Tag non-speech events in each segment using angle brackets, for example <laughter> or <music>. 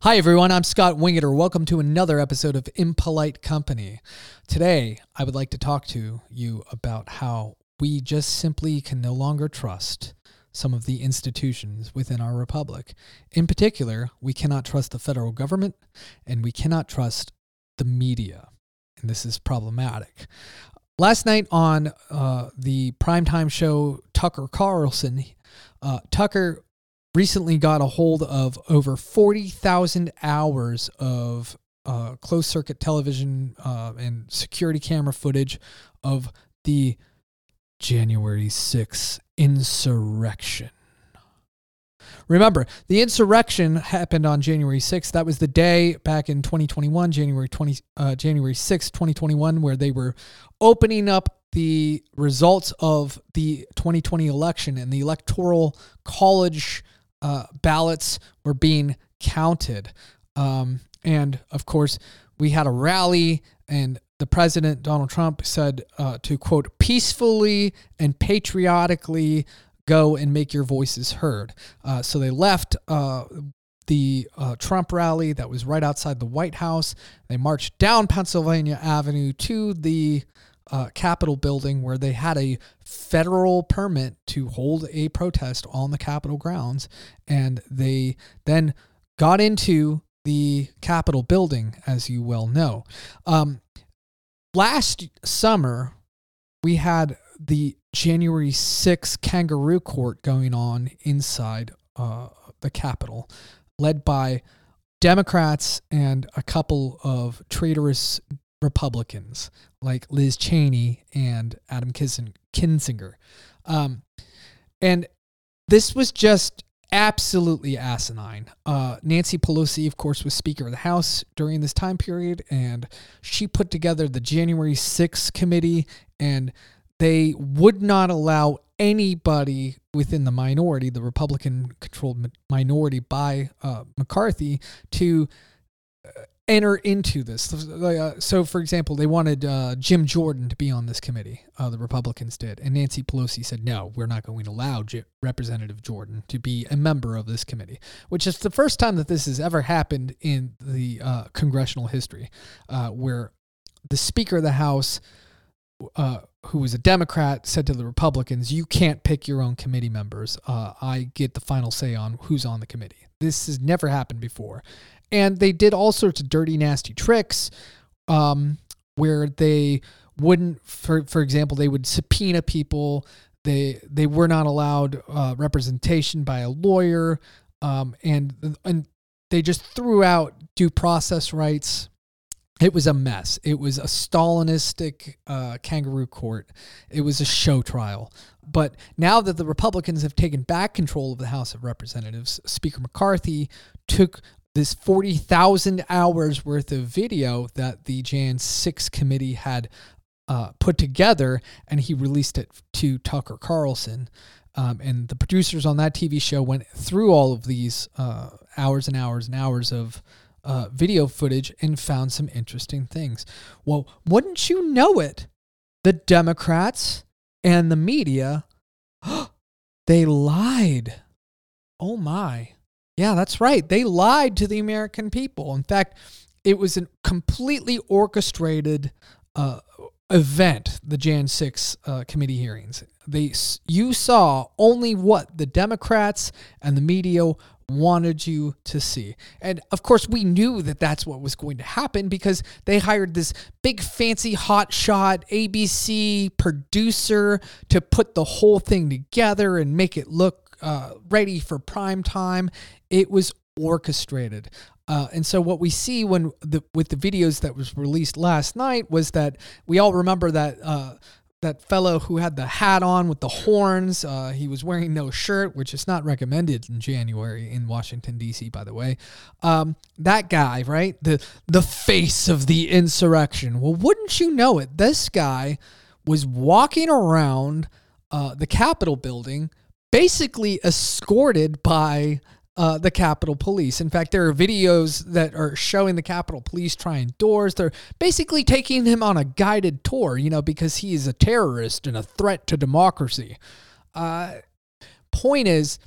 Hi, everyone. I'm Scott Wingeter. Welcome to another episode of Impolite Company. Today, I would like to talk to you about how we just simply can no longer trust some of the institutions within our republic. In particular, we cannot trust the federal government and we cannot trust the media. And this is problematic. Last night on uh, the primetime show Tucker Carlson, uh, Tucker recently got a hold of over 40,000 hours of uh, closed circuit television uh, and security camera footage of the January 6th insurrection. Remember, the insurrection happened on January 6th. That was the day back in 2021, January 20, uh, January 6th, 2021, where they were opening up the results of the 2020 election and the electoral college uh, ballots were being counted. Um, and of course, we had a rally, and the president, Donald Trump, said uh, to quote, peacefully and patriotically go and make your voices heard. Uh, so they left uh, the uh, Trump rally that was right outside the White House. They marched down Pennsylvania Avenue to the uh, Capitol building where they had a federal permit to hold a protest on the Capitol grounds. And they then got into the Capitol building, as you well know. Um, last summer, we had the January 6th kangaroo court going on inside uh, the Capitol, led by Democrats and a couple of traitorous Republicans like Liz Cheney and Adam Kinzinger. Um, and this was just absolutely asinine. Uh, Nancy Pelosi, of course, was Speaker of the House during this time period, and she put together the January 6th committee, and they would not allow anybody within the minority, the Republican controlled minority by uh, McCarthy, to enter into this. Uh, so, for example, they wanted uh, Jim Jordan to be on this committee. Uh, the Republicans did, and Nancy Pelosi said, "No, we're not going to allow J- Representative Jordan to be a member of this committee." Which is the first time that this has ever happened in the uh, congressional history, uh, where the Speaker of the House. Uh, who was a Democrat said to the Republicans, "You can't pick your own committee members. I get the final say on who's on the committee." This has never happened before, and they did all sorts of dirty, nasty tricks um, where they wouldn't, for, for example, they would subpoena people. They, they were not allowed uh, representation by a lawyer. Um, and, and they just threw out due process rights. It was a mess. It was a Stalinistic uh, kangaroo court. It was a show trial. But now that the Republicans have taken back control of the House of Representatives, Speaker McCarthy took this 40,000 hours worth of video that the Jan 6 committee had uh, put together, and he released it to Tucker Carlson. Um, and the producers on that TV show went through all of these uh, hours and hours and hours of uh, video footage and found some interesting things. Well, wouldn't you know it? The Democrats and the media, <gasps> they lied. Oh my. Yeah, that's right. They lied to the American people. In fact, it was a completely orchestrated uh, event, the Jan 6 uh, committee hearings. They, you saw only what the Democrats and the media wanted you to see. And of course, we knew that that's what was going to happen because they hired this big, fancy, hotshot ABC producer to put the whole thing together and make it look uh, ready for prime time. It was orchestrated. Uh, and so what we see when the with the videos that was released last night was that we all remember that uh, that fellow who had the hat on with the horns. Uh, he was wearing no shirt, which is not recommended in January in Washington D.C. By the way, um, that guy, right? The the face of the insurrection. Well, wouldn't you know it? This guy was walking around uh, the Capitol building basically escorted by uh, the Capitol Police. In fact, there are videos that are showing the Capitol Police trying doors. They're basically taking him on a guided tour, you know, because he is a terrorist and a threat to democracy. Uh, point is,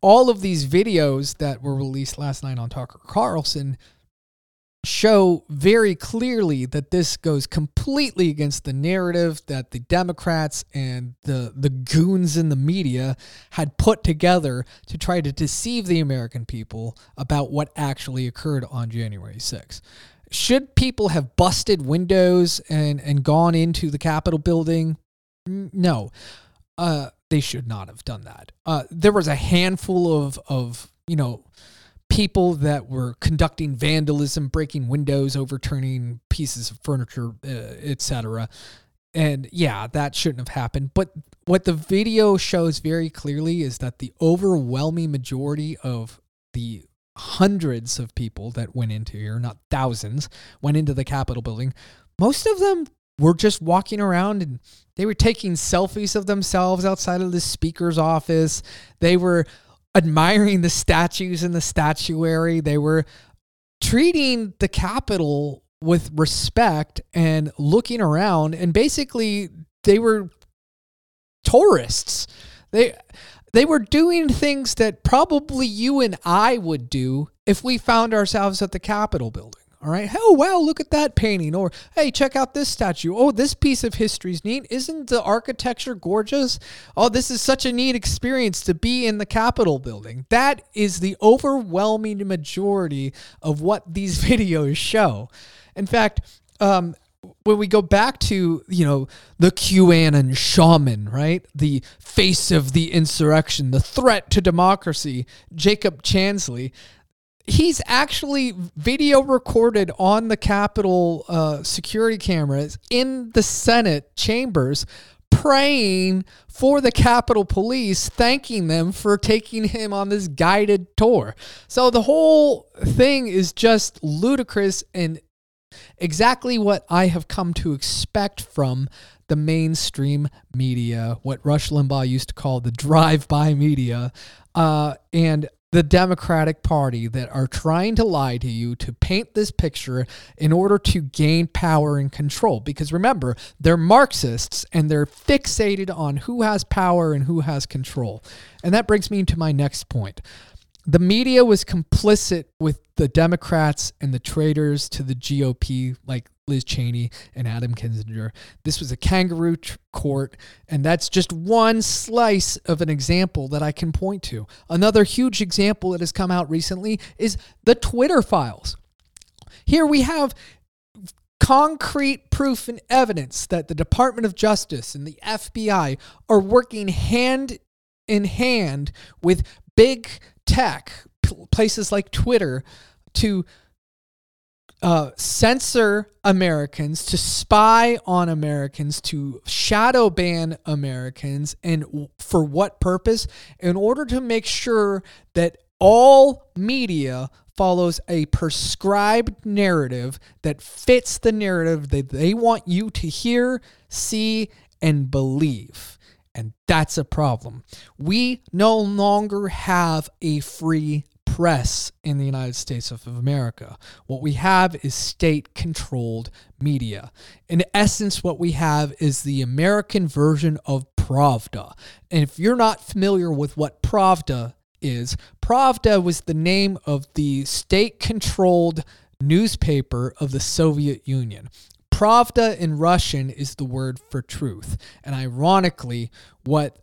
all of these videos that were released last night on Tucker Carlson show very clearly that this goes completely against the narrative that the Democrats and the the goons in the media had put together to try to deceive the American people about what actually occurred on January 6th. Should people have busted windows and and gone into the Capitol building? No. Uh, they should not have done that. Uh, there was a handful of of, you know, people that were conducting vandalism, breaking windows, overturning pieces of furniture, uh, etc. And yeah, that shouldn't have happened. But what the video shows very clearly is that the overwhelming majority of the hundreds of people that went into here, not thousands, went into the Capitol building. Most of them were just walking around and they were taking selfies of themselves outside of the speaker's office. They were admiring the statues and the statuary. They were treating the Capitol with respect and looking around and basically they were tourists. They they were doing things that probably you and I would do if we found ourselves at the Capitol building. All right. Oh, wow, look at that painting. Or, hey, check out this statue. Oh, this piece of history is neat. Isn't the architecture gorgeous? Oh, this is such a neat experience to be in the Capitol building. That is the overwhelming majority of what these <laughs> videos show. In fact, um, when we go back to you know the QAnon shaman, right, the face of the insurrection, the threat to democracy, Jacob Chansley, he's actually video recorded on the Capitol uh, security cameras in the Senate chambers praying for the Capitol Police, thanking them for taking him on this guided tour. So the whole thing is just ludicrous and exactly what I have come to expect from the mainstream media, what Rush Limbaugh used to call the drive by media. Uh, and the Democratic Party that are trying to lie to you to paint this picture in order to gain power and control. Because remember, they're Marxists and they're fixated on who has power and who has control. And that brings me to my next point the media was complicit with the Democrats and the traitors to the GOP, like Liz Cheney and Adam Kinzinger. This was a kangaroo court, and that's just one slice of an example that I can point to. Another huge example that has come out recently is the Twitter files. Here we have concrete proof and evidence that the Department of Justice and the FBI are working hand in hand with big tech, places like Twitter, to uh, censor Americans, to spy on Americans, to shadow ban Americans, and for what purpose? In order to make sure that all media follows a prescribed narrative that fits the narrative that they want you to hear, see, and believe. And that's a problem. We no longer have a free press in the United States of America. What we have is state controlled media. In essence, what we have is the American version of Pravda. And if you're not familiar with what Pravda is, Pravda was the name of the state controlled newspaper of the Soviet Union. Pravda in Russian is the word for truth. And ironically, what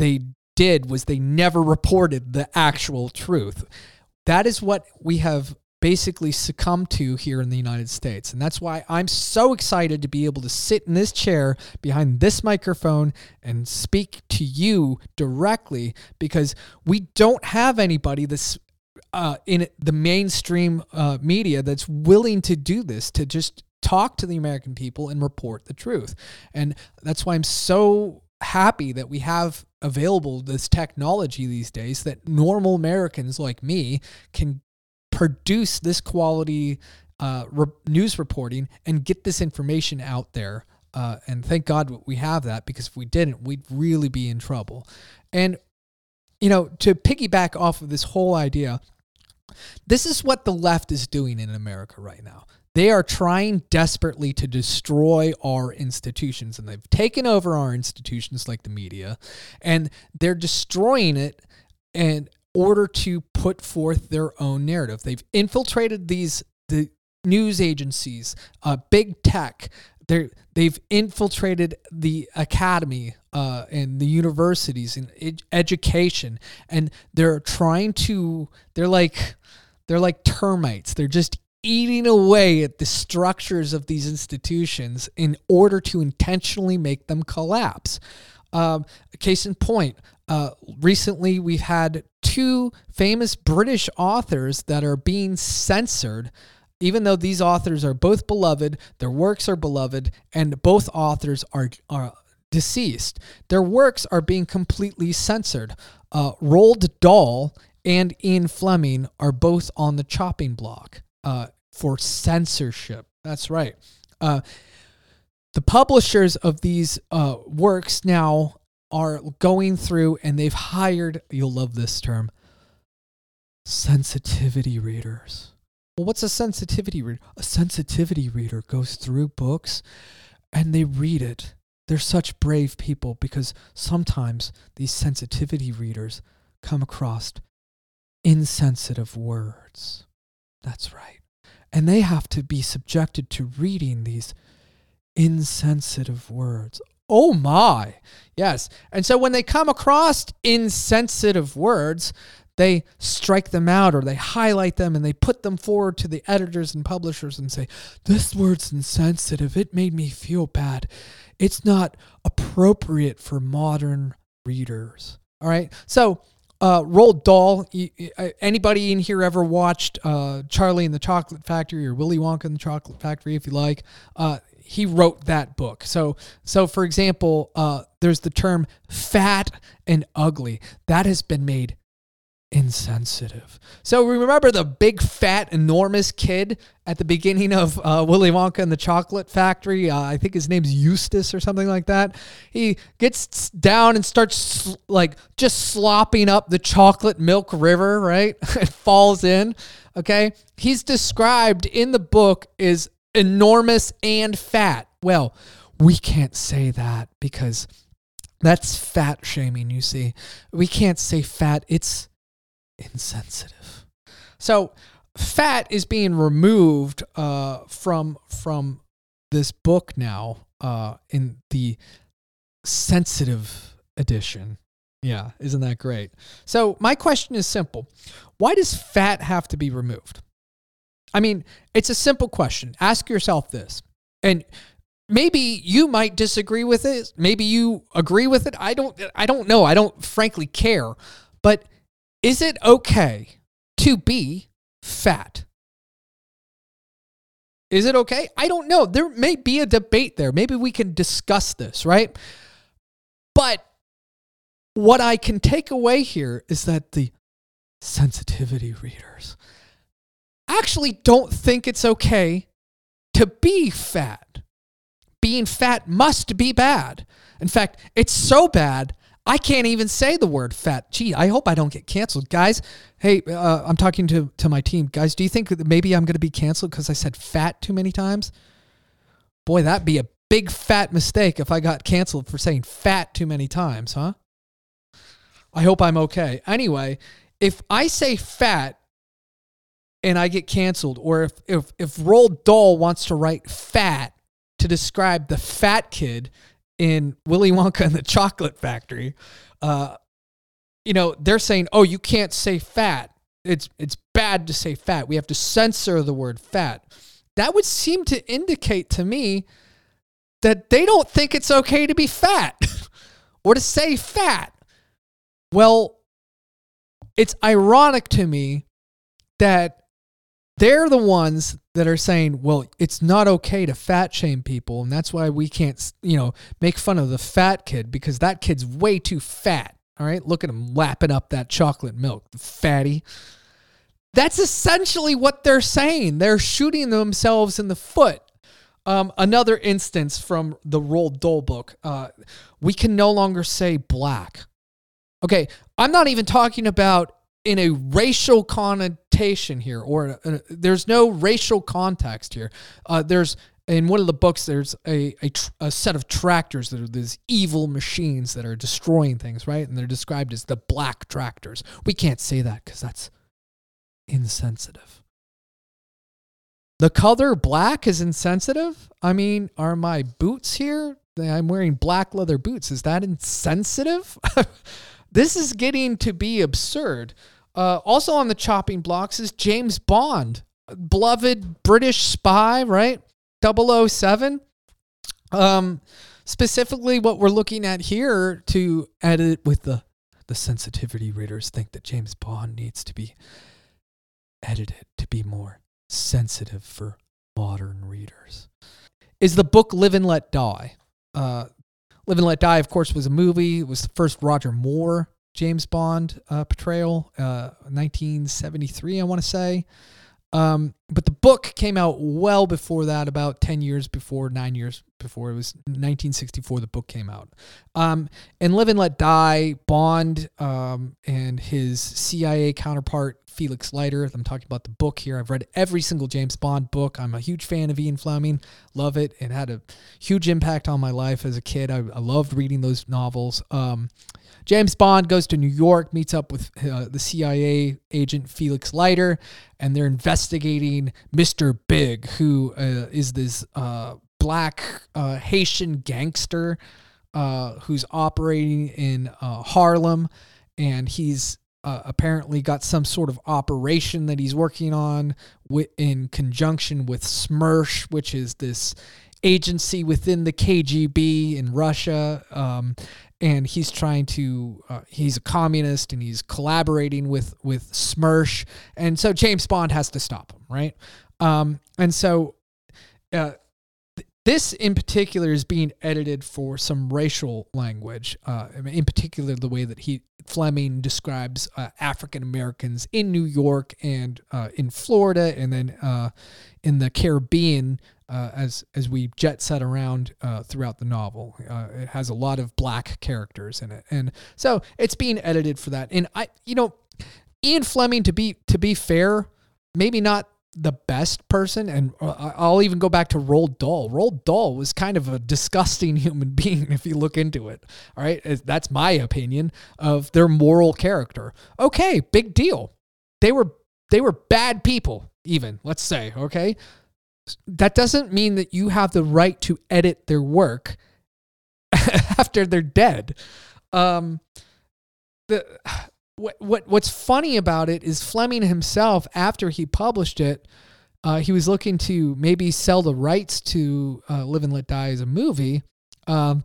they did was they never reported the actual truth. That is what we have basically succumbed to here in the United States. And that's why I'm so excited to be able to sit in this chair behind this microphone and speak to you directly because we don't have anybody that's uh, in the mainstream uh, media that's willing to do this, to just talk to the American people and report the truth. And that's why I'm so happy that we have available this technology these days that normal Americans like me can produce this quality uh, re- news reporting and get this information out there. Uh, and thank God we have that because if we didn't, we'd really be in trouble. And, you know, to piggyback off of this whole idea, this is what the left is doing in America right now. They are trying desperately to destroy our institutions, and they've taken over our institutions like the media, and they're destroying it in order to put forth their own narrative. They've infiltrated these the news agencies, uh, big tech. They they've infiltrated the academy uh, and the universities and ed- education, and they're trying to. They're like they're like termites. They're just eating away at the structures of these institutions in order to intentionally make them collapse. Um, case in point, uh, recently we've had two famous British authors that are being censored. Even though these authors are both beloved, their works are beloved, and both authors are, are deceased, their works are being completely censored. Uh, Roald Dahl and Ian Fleming are both on the chopping block uh, for censorship. That's right. Uh, the publishers of these uh, works now are going through and they've hired, you'll love this term, sensitivity readers. Well, what's a sensitivity reader? A sensitivity reader goes through books and they read it. They're such brave people because sometimes these sensitivity readers come across insensitive words. That's right. And they have to be subjected to reading these insensitive words. Oh my. Yes. And so when they come across insensitive words, they strike them out or they highlight them and they put them forward to the editors and publishers and say, This word's insensitive. It made me feel bad. It's not appropriate for modern readers. All right. So uh, Roald Dahl. Uh, anybody in here ever watched uh, Charlie and the Chocolate Factory or Willy Wonka and the Chocolate Factory? If you like, uh, he wrote that book. So, so for example, uh, there's the term fat and ugly that has been made insensitive. So we remember the big, fat, enormous kid at the beginning of uh, Willy Wonka and the Chocolate Factory. Uh, I think his name's Eustace or something like that. He gets down and starts like just slopping up the chocolate milk river, right? <laughs> it falls in. Okay. He's described in the book as enormous and fat. Well, we can't say that because that's fat shaming, you see. We can't say fat. It's insensitive. So fat is being removed uh, from from this book now uh, in the sensitive edition. Yeah, isn't that great? So my question is simple: Why does fat have to be removed? I mean, it's a simple question. Ask yourself this, and maybe you might disagree with it. Maybe you agree with it. I don't. I don't know. I don't frankly care. But is it okay to be fat? Is it okay? I don't know. There may be a debate there. Maybe we can discuss this, right? But what I can take away here is that the sensitivity readers actually don't think it's okay to be fat. Being fat must be bad. In fact, it's so bad I can't even say the word fat. Gee, I hope I don't get canceled. Guys, hey, uh, I'm talking to, to my team. Guys, do you think that maybe I'm going to be canceled because I said fat too many times? Boy, that'd be a big fat mistake if I got canceled for saying fat too many times, huh? I hope I'm okay. Anyway, if I say fat and I get canceled, or if if if Roald Dahl wants to write fat to describe the fat kid in Willy Wonka and the Chocolate Factory, uh, you know, they're saying, "Oh, you can't say fat. It's it's bad to say fat. We have to censor the word fat." That would seem to indicate to me that they don't think it's okay to be fat <laughs> or to say fat. Well, it's ironic to me that they're the ones that are saying, well, it's not okay to fat shame people. And that's why we can't, you know, make fun of the fat kid because that kid's way too fat. All right. Look at him lapping up that chocolate milk, the fatty. That's essentially what they're saying. They're shooting themselves in the foot. Um, another instance from the Roald Dahl book uh, we can no longer say black. Okay. I'm not even talking about in a racial here, or uh, there's no racial context here. Uh, there's in one of the books, there's a, a, tr- a set of tractors that are these evil machines that are destroying things, right? And they're described as the black tractors. We can't say that because that's insensitive. The color black is insensitive? I mean, are my boots here? I'm wearing black leather boots. Is that insensitive? <laughs> this is getting to be absurd. Uh, also on the chopping blocks is James Bond, beloved British spy, right? 007. Um, specifically, what we're looking at here to edit with the the sensitivity readers think that James Bond needs to be edited to be more sensitive for modern readers. Is the book Live and Let Die? Uh, Live and Let Die, of course, was a movie. It was the first Roger Moore James Bond uh, portrayal, uh, 1973, I want to say. Um, but the book came out well before that, about 10 years before, nine years before. It was 1964, the book came out. Um, and Live and Let Die, Bond um, and his CIA counterpart, Felix Leiter. I'm talking about the book here. I've read every single James Bond book. I'm a huge fan of Ian Fleming. Love it. It had a huge impact on my life as a kid. I, I loved reading those novels. Um, James Bond goes to New York, meets up with uh, the CIA agent Felix Leiter, and they're investigating Mr. Big, who uh, is this uh, black uh, Haitian gangster uh, who's operating in uh, Harlem, and he's apparently got some sort of operation that he's working on in conjunction with SMERSH, which is this agency within the KGB in Russia. Um, and he's trying to uh, he's a communist and he's collaborating with with SMERSH, and so James Bond has to stop him, right? Um, and so uh, this in particular is being edited for some racial language, uh, in particular the way that he Fleming describes uh, African Americans in New York and uh, in Florida, and then uh, in the Caribbean uh, as as we jet set around uh, throughout the novel. It has a lot of black characters in it, and so it's being edited for that. And I, you know, Ian Fleming to be to be fair, maybe not the best person, and uh, I'll even go back to Roald Dahl. Roald Dahl was kind of a disgusting <laughs> human being if you look into it. All right, that's my opinion of their moral character. Okay, big deal. They were they were bad people, even let's say. Okay, that doesn't mean that you have the right to edit their work <laughs> after they're dead. Um, the what, what what's funny about it is Fleming himself, after he published it, uh, he was looking to maybe sell the rights to uh, Live and Let Die as a movie, um,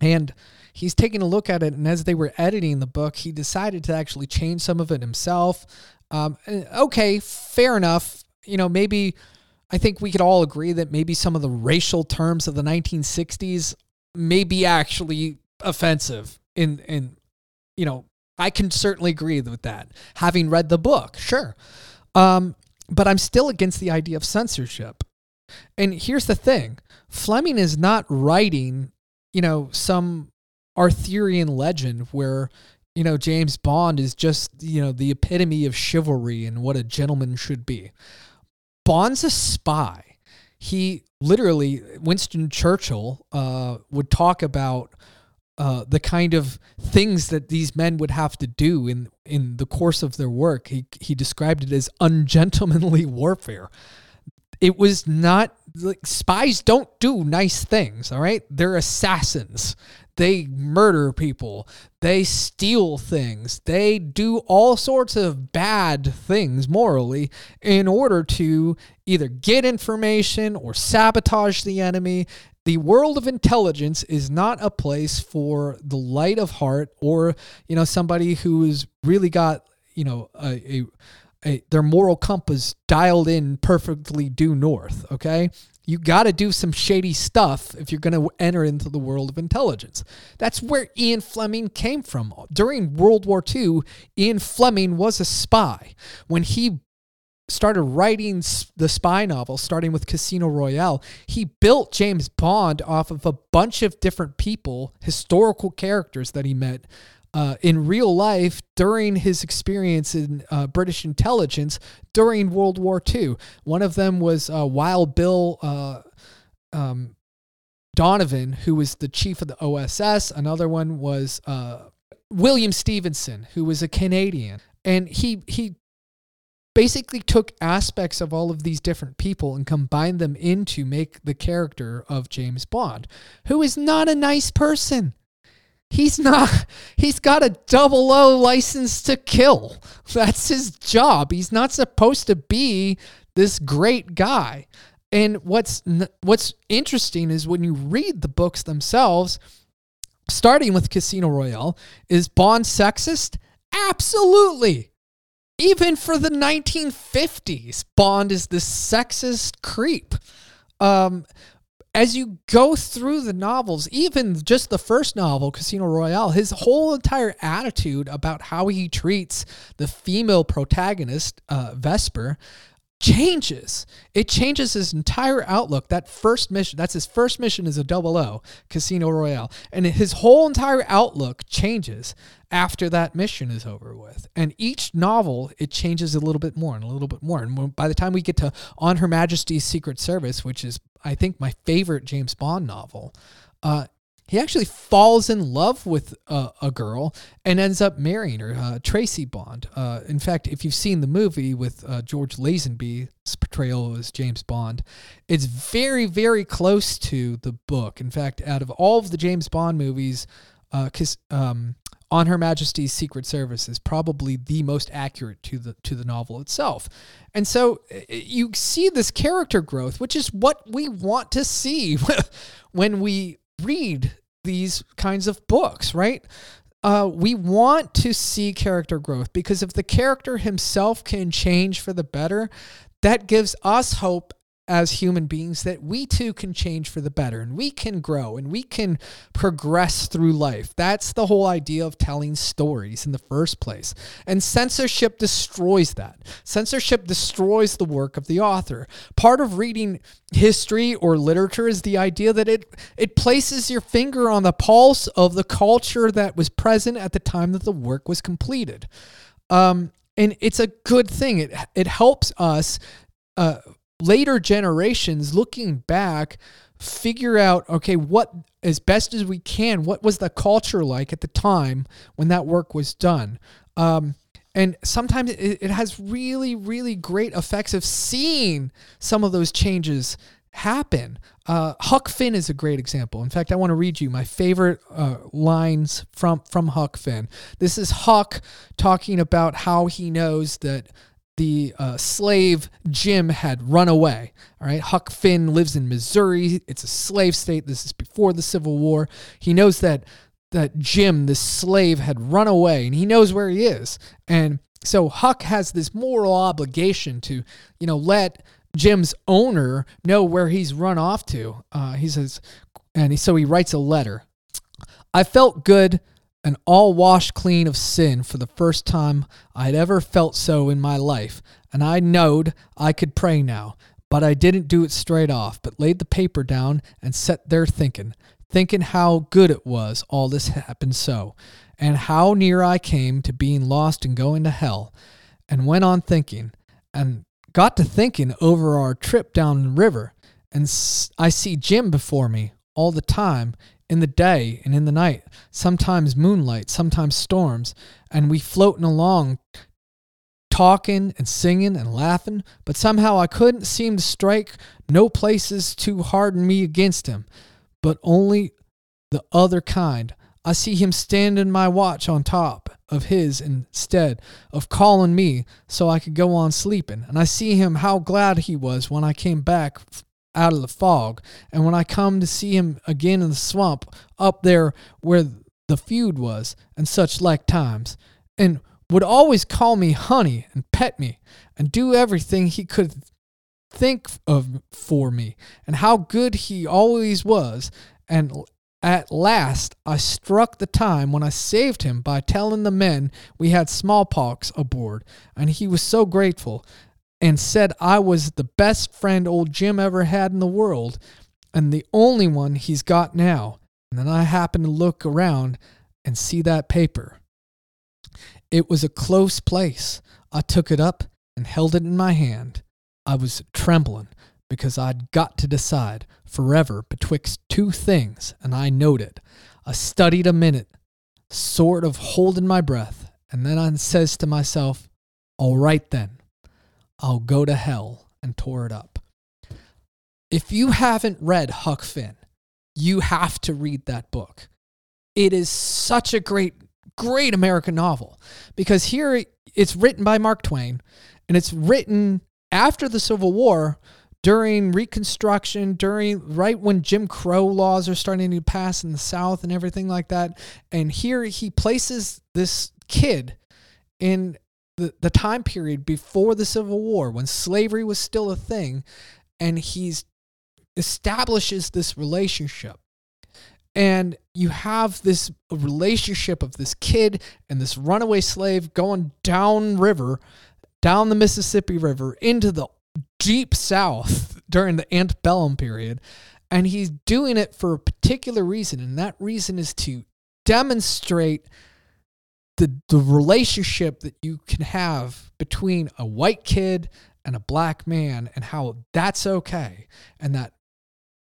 and he's taking a look at it. And as they were editing the book, he decided to actually change some of it himself. Um, okay, fair enough. You know, maybe I think we could all agree that maybe some of the racial terms of the 1960s may be actually offensive in in you know I can certainly agree with that having read the book sure. Um, but I'm still against the idea of censorship. And here's the thing Fleming is not writing you know some Arthurian legend where you know James Bond is just you know the epitome of chivalry and what a gentleman should be. Bond's a spy. He literally, Winston Churchill uh, would talk about uh, the kind of things that these men would have to do in in the course of their work. He he described it as ungentlemanly <laughs> warfare. It was not like spies don't do nice things. All right, they're assassins. They murder people. They steal things. They do all sorts of bad things morally in order to either get information or sabotage the enemy. The world of intelligence is not a place for the light of heart or, you know, somebody who's really got, you know, a, a a, their moral compass dialed in perfectly due north. Okay you got to do some shady stuff if you're going to enter into the world of intelligence. That's where Ian Fleming came from. During World War II, Ian Fleming was a spy. When he started writing the spy novel, starting with Casino Royale, he built James Bond off of a bunch of different people, historical characters that he met uh, in real life during his experience in uh, British intelligence during World War II. One of them was uh, Wild Bill. Uh, um, Donovan, who was the chief of the OSS. Another one was uh, William Stephenson, who was a Canadian, and he he basically took aspects of all of these different people and combined them into make the character of James Bond, who is not a nice person. He's not, he's got a double O license to kill. <laughs> That's his job. He's not supposed to be this great guy. And what's what's interesting is when you read the books themselves, starting with Casino Royale, is Bond sexist? Absolutely. Even for the 1950s, Bond is the sexist creep. Um, as you go through the novels, even just the first novel, Casino Royale, his whole entire attitude about how he treats the female protagonist, uh, Vesper, changes. It changes his entire outlook. That first mission, that's his first mission is a double O, Casino Royale. And his whole entire outlook changes after that mission is over with. And each novel, it changes a little bit more and a little bit more. And by the time we get to On Her Majesty's Secret Service, which is, I think, my favorite James Bond novel, uh, he actually falls in love with uh, a girl and ends up marrying her, uh, Tracy Bond. Uh, in fact, if you've seen the movie with uh, George Lazenby's portrayal as James Bond, it's very, very close to the book. In fact, out of all of the James Bond movies, uh, um, on Her Majesty's Secret Service is probably the most accurate to the to the novel itself. And so you see this character growth, which is what we want to see <laughs> when we read these kinds of books, right? Uh, we want to see character growth because if the character himself can change for the better, that gives us hope as human beings that we too can change for the better and we can grow and we can progress through life. That's the whole idea of telling stories in the first place. And censorship destroys that. Censorship destroys the work of the author. Part of reading history or literature is the idea that it it places your finger on the pulse of the culture that was present at the time that the work was completed. Um, and it's a good thing. It it helps us uh, later generations looking back figure out okay what as best as we can what was the culture like at the time when that work was done? Um, and sometimes it, it has really really great effects of seeing some of those changes happen. Uh, huck finn is a great example. In fact i want to read you my favorite uh, lines from from huck finn. This is huck talking about how he knows that the uh, slave Jim had run away. All right, Huck Finn lives in Missouri. It's a slave state. This is before the Civil War. He knows that that Jim, the slave, had run away, and he knows where he is. And so Huck has this moral obligation to, you know, let Jim's owner know where he's run off to. Uh, he says, and he, so he writes a letter. I felt good and all washed clean of sin for the first time I'd ever felt so in my life, and I knowed I could pray now. But I didn't do it straight off, but laid the paper down and sat there thinking, thinking how good it was all this happened so, and how near I came to being lost and going to hell, and went on thinking, and got to thinking over our trip down the river, and I see Jim before me all the time in the day and in the night, sometimes moonlight, sometimes storms, and we floating along talking and singing and laughing, but somehow I couldn't seem to strike no places to harden me against him, but only the other kind. I see him standing my watch on top of his instead of calling me so I could go on sleeping. And I see him how glad he was when I came back out of the fog. And when I come to see him again in the swamp up there where the feud was and such like times, and would always call me honey and pet me and do everything he could think of for me and how good he always was and at last I struck the time when I saved him by telling the men we had smallpox aboard and he was so grateful and said I was the best friend old Jim ever had in the world and the only one he's got now. And then I happened to look around and see that paper. It was a close place. I took it up and held it in my hand. I was trembling, because I'd got to decide forever betwixt two things, and I knowed it. I studied a minute, sort of holding my breath, and then I says to myself, All right then, I'll go to hell and tore it up. If you haven't read Huck Finn, you have to read that book. It is such a great, great American novel because here it's written by Mark Twain and it's written after the Civil War during Reconstruction, during right when Jim Crow laws are starting to pass in the South and everything like that. And here he places this kid in the, the time period before the Civil War when slavery was still a thing. And he's establishes this relationship. And you have this relationship of this kid and this runaway slave going down river, down the Mississippi River into the deep south during the antebellum period. And he's doing it for a particular reason. And that reason is to demonstrate the, the relationship that you can have between a white kid and a black man and how that's okay. And that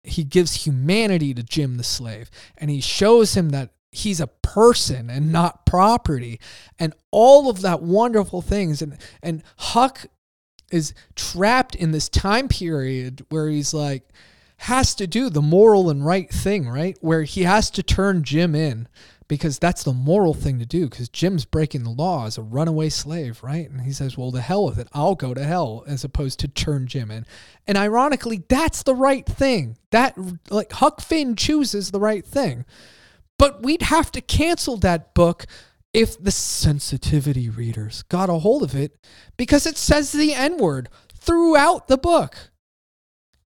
he gives humanity to Jim the slave and he shows him that he's a person and not property and all of that wonderful things and and Huck is trapped in this time period where he's like has to do the moral and right thing, right? Where he has to turn Jim in because that's the moral thing to do because Jim's breaking the law as a runaway slave, right? And he says, Well, the hell with it. I'll go to hell as opposed to turn Jim in. And ironically, that's the right thing. That, like, Huck Finn chooses the right thing. But we'd have to cancel that book if the sensitivity readers got a hold of it because it says the N word throughout the book.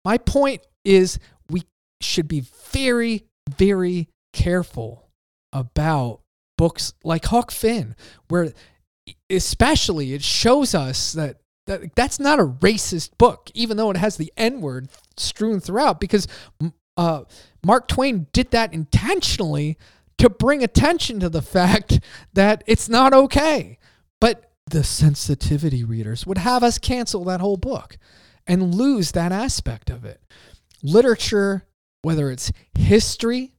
My point is, we should be very, very careful about books like Huck Finn, where especially it shows us that, that that's not a racist book, even though it has the N word strewn throughout, because uh, Mark Twain did that intentionally to bring attention to the fact <laughs> that it's not okay. But the sensitivity readers would have us cancel that whole book and lose that aspect of it. Literature, whether it's history,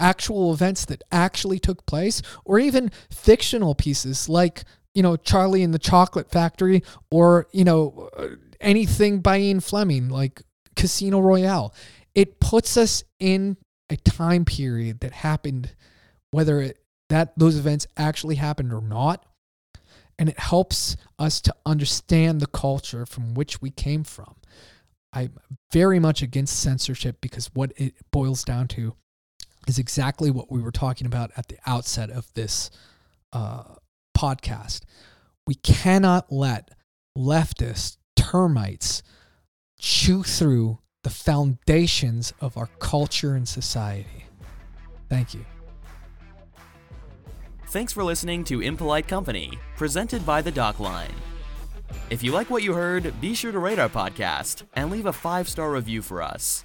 actual events that actually took place, or even fictional pieces like, you know, Charlie and the Chocolate Factory, or, you know, uh, anything by Ian Fleming like Casino Royale. It puts us in a time period that happened, whether it, that those events actually happened or not. And it helps us to understand the culture from which we came from. I'm very much against censorship because what it boils down to is exactly what we were talking about at the outset of this uh, podcast. We cannot let leftist termites chew through the foundations of our culture and society. Thank you. Thanks for listening to Impolite Company, presented by the Dock Line. If you like what you heard, be sure to rate our podcast and leave a five star review for us.